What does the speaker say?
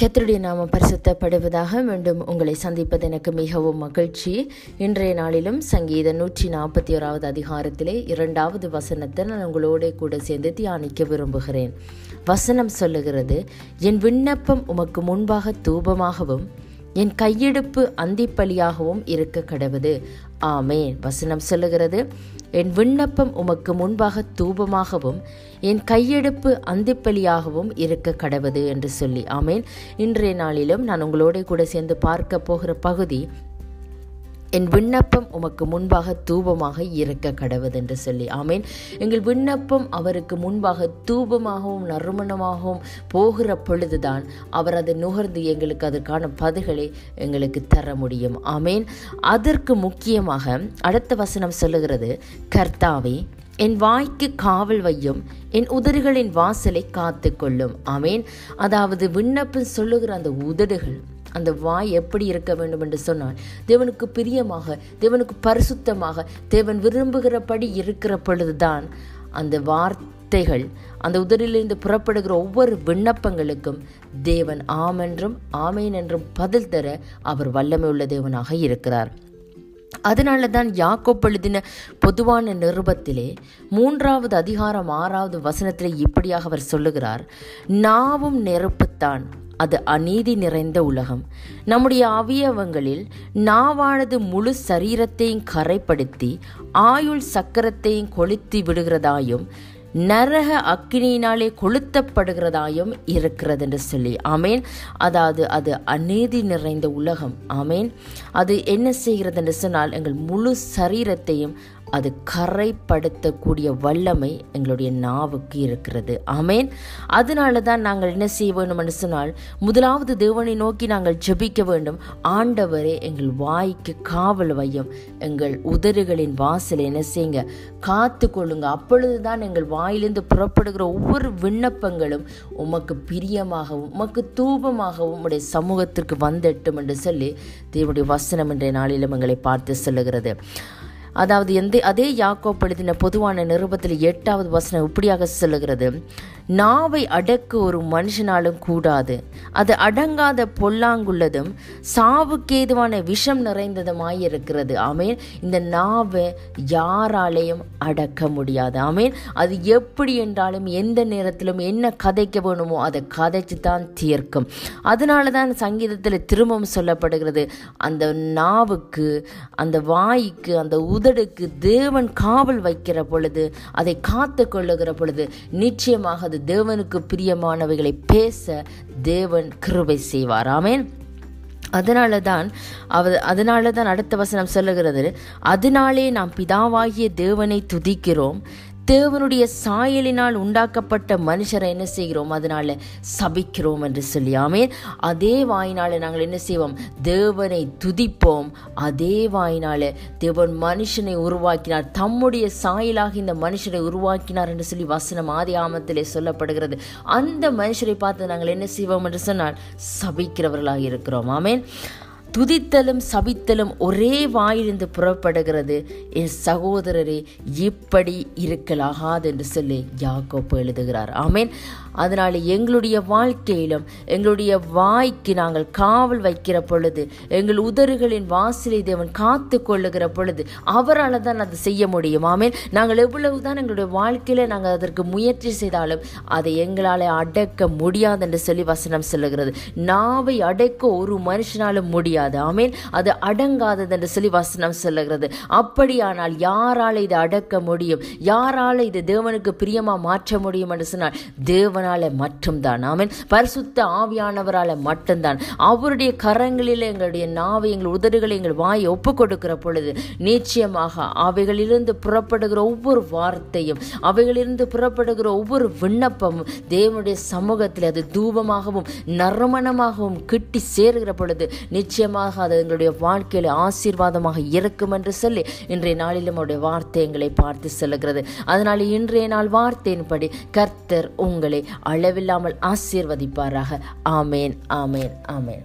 கத்தருடைய நாமம் பரிசுத்தப்படுவதாக மீண்டும் உங்களை சந்திப்பது எனக்கு மிகவும் மகிழ்ச்சி. இன்றைய நாளிலும் சங்கீத நூற்றி நாற்பத்தி ஓராவது அதிகாரத்திலே இரண்டாவது வசனத்தை நான் உங்களோட கூட சேர்ந்து தியானிக்க விரும்புகிறேன். வசனம் சொல்லுகிறது என் விண்ணப்பம் உமக்கு முன்பாக தூபமாகவும் என் கையெடுப்பு அந்திப்பலியாகவும் இருக்க கடவுது ஆமேன். வசனம் சொல்லுகிறது என் விண்ணப்பம் உமக்கு முன்பாக தூபமாகவும் என் கையெடுப்பு அந்திப்பலியாகவும் இருக்க கடவுது என்று சொல்லி ஆமேன். இன்றைய நாளிலும் நான் உங்களோட கூட சேர்ந்து பார்க்க போகிற பகுதி என் விண்ணப்பம் உமக்கு முன்பாக தூபமாக இருக்க கடவுது என்று சொல்லி ஆமேன். எங்கள் விண்ணப்பம் அவருக்கு முன்பாக தூபமாகவும் நறுமணமாகவும் போகிற பொழுதுதான் அவர் அதை நுகர்ந்து எங்களுக்கு அதற்கான பதில்களை எங்களுக்கு தர முடியும். ஆமேன். அதற்கு முக்கியமாக அடுத்த வசனம் சொல்லுகிறது கர்த்தாவே என் வாய்க்கு காவல் வையும் என் உதடுகளின் வாசலை காத்து கொள்ளும் ஆமேன். அதாவது விண்ணப்பம் சொல்லுகிற அந்த உதடுகள் அந்த வாய் எப்படி இருக்க வேண்டும் என்று சொன்னால் தேவனுக்கு பிரியமாக தேவனுக்கு பரிசுத்தமாக தேவன் விரும்புகிறபடி இருக்கிற பொழுதுதான் அந்த வார்த்தைகள் அந்த உதரிலிருந்து புறப்படுகிற ஒவ்வொரு விண்ணப்பங்களுக்கும் தேவன் ஆமென்றும் ஆமேன் என்றும் பதில் தர அவர் வல்லமை உள்ள தேவனாக இருக்கிறார். அதனால தான் யாக்கோப் எழுதின பொதுவான நிருபத்திலே மூன்றாவது அதிகாரம் ஆறாவது வசனத்திலே இப்படியாக அவர் சொல்லுகிறார் நாவும் நெருப்புத்தான் அது அநீதி நிறைந்த உலகம். நம்முடைய அவயவங்களில் நாவானது முழு சரீரத்தையும் கரைப்படுத்தி ஆயுள் சக்கரத்தையும் கொளுத்தி விடுகிறதாயும் நரக அக்கினியினாலே கொளுத்தப்படுகிறதாயும் இருக்கிறது என்று சொல்லி. ஆமேன். அதாவது அது அநீதி நிறைந்த உலகம். ஆமேன். அது என்ன செய்கிறது என்று சொன்னால் எங்கள் முழு சரீரத்தையும் அது கரைப்படுத்தக்கூடிய வல்லமை எங்களுடைய நாவுக்கு இருக்கிறது. ஆமேன். அதனால தான் நாங்கள் என்ன செய்ய வேண்டும் சொன்னால் முதலாவது தேவனை நோக்கி நாங்கள் ஜெபிக்க வேண்டும். ஆண்டவரே எங்கள் வாய்க்கு காவல் வையும். எங்கள் உதறுகளின் வாசலை என்ன செய்யுங்க? காத்து கொள்ளுங்க. அப்பொழுதுதான் எங்கள் வாயிலிருந்து புறப்படுகிற ஒவ்வொரு விண்ணப்பங்களும் உமக்கு பிரியமாகவும் உமக்கு தூபமாகவும் உடைய சமூகத்திற்கு வந்தெட்டும் என்று சொல்லி தேவனுடைய வசனம் என்ற நாளிலும் எங்களை பார்த்து சொல்லுகிறது. அதாவது எந்த அதே யாக்கோ எழுதின பொதுவான நிருபத்தில் எட்டாவது வசனம் இப்படியாக சொல்லுகிறது. நாவை அடக்க ஒரு மனுஷனாலும் கூடாது. அது அடங்காத பொல்லாங்குள்ளதும் சாவுக்கேதுவான விஷம் நிறைந்ததுமாய் இருக்கிறது ஆமேன். இந்த நாவை யாராலையும் அடக்க முடியாது. ஆமேன். அது எப்படி என்றாலும் எந்த நேரத்திலும் என்ன கதைக்க வேணுமோ அதை கதைச்சு தான் தீர்க்கும். அதனால தான் சங்கீதத்தில் திரும்பவும் சொல்லப்படுகிறது அந்த நாவுக்கு அந்த வாய்க்கு அந்த உதடுக்கு தேவன் காவல் வைக்கிற பொழுது அதை காத்து கொள்ளுகிற பொழுது நிச்சயமாக அது தேவனுக்கு பிரியமானவைகளை பேச தேவன் கிருபை செய்வார். ஆமேன். அதனால தான் அவ அதனால தான் அடுத்த வசனம் சொல்லுகிறது அதனாலே நாம் பிதாவாகிய தேவனை துதிக்கிறோம். தேவனுடைய சாயலினால் உண்டாக்கப்பட்ட மனுஷரை என்ன செய்கிறோம்? அதனால சபிக்கிறோம் என்று சொல்லி. ஆமேன். அதே வாயினால் நாங்கள் என்ன செய்வோம்? தேவனை துதிப்போம். அதே வாயினால் தேவன் மனுஷனை உருவாக்கினார். தம்முடைய சாயலாக இந்த மனுஷனை உருவாக்கினார் என்று சொல்லி வசனம் ஆதி ஆமத்திலே சொல்லப்படுகிறது. அந்த மனுஷரை பார்த்து நாங்கள் என்ன செய்வோம் என்று சொன்னால் சபிக்கிறவர்களாக இருக்கிறோம். ஆமேன். துதித்தலும் சபித்தலும் ஒரே வாயிலிருந்து புறப்படுகிறது. என் சகோதரரே இப்படி இருக்கலாகாது என்று சொல்லி யாக்கோப்பு எழுதுகிறார். ஆமேன். அதனால் எங்களுடைய வாழ்க்கையிலும் எங்களுடைய வாய்க்கு நாங்கள் காவல் வைக்கிற பொழுது எங்கள் உதறுகளின் வாசலை தேவன் காத்து கொள்ளுகிற பொழுது அவரால் தான் அதை செய்ய முடியும். ஆமேன். நாங்கள் எவ்வளவு தான் எங்களுடைய வாழ்க்கையில் நாங்கள் அதற்கு முயற்சி செய்தாலும் அதை எங்களால் அடக்க முடியாது என்று சொல்லி வசனம் சொல்லுகிறது. நாவை அடைக்க ஒரு மனுஷனாலும் முடியாது. ஆமேன். அது அடங்காதது என்று சொல்லி வசனம் சொல்லுகிறது. அப்படியானால் யாரால் இதை அடக்க முடியும்? யாரால் இது தேவனுக்கு பிரியமாக மாற்ற முடியும் என்று சொன்னால் தேவனால மட்டும்தான். ஆமீன். பரிசுத்த ஆவியானவரால் மட்டும்தான். அவருடைய கரங்களில் எங்களுடைய நாவை எங்கள் உதடுகளை எங்கள் வாயை ஒப்பு கொடுக்கிற பொழுது நிச்சயமாக அவைகளிலிருந்து புறப்படுகிற ஒவ்வொரு வார்த்தையும் அவைகளிலிருந்து புறப்படுகிற ஒவ்வொரு விண்ணப்பமும் தேவனுடைய சமூகத்தில் அது தூபமாகவும் நறுமணமாகவும் கிட்டி சேருகிற பொழுது நிச்சயம் நிச்சயமாக அது எங்களுடைய வாழ்க்கையில் ஆசீர்வாதமாக இருக்கும் என்று சொல்லி இன்றைய நாளிலும் அவருடைய வார்த்தை எங்களை பார்த்து செல்கிறது அதனால் இன்றைய நாள் வார்த்தையின்படி கர்த்தர் உங்களை அளவில்லாமல் ஆசீர்வதிப்பாராக. ஆமேன் ஆமேன் ஆமேன்.